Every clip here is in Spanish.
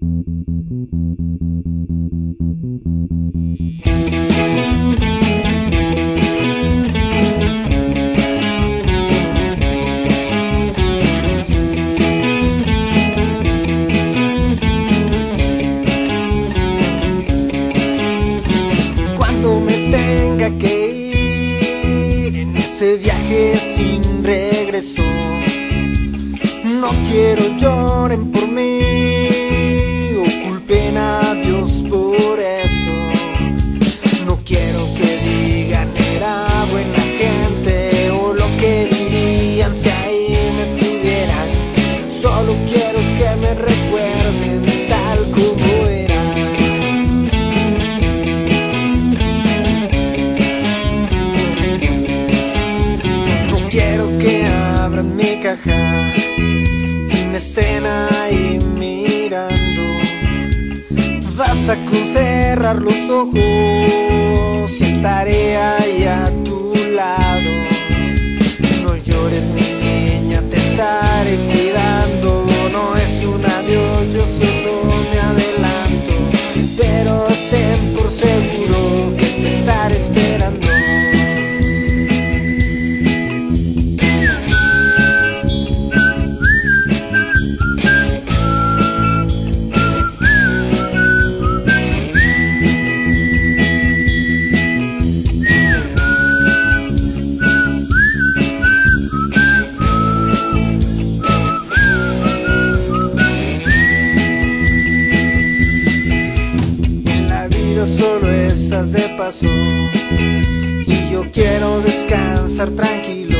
Cuando me tenga que ir en ese viaje sin regreso, no quiero lloren Basta con cerrar los ojos estaré ahí a tu lado. No llores mi y yo quiero descansar tranquilo.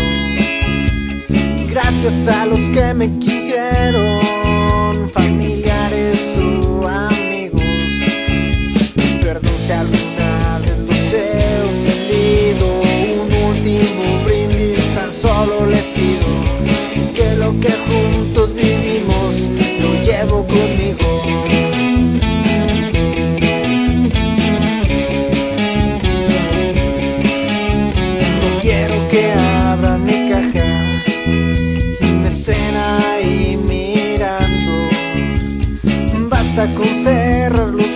Gracias a los que me quisieron, familiares o amigos. Perdón si alguna vez los he ofendido. Un último brindis tan solo les pido que lo que hasta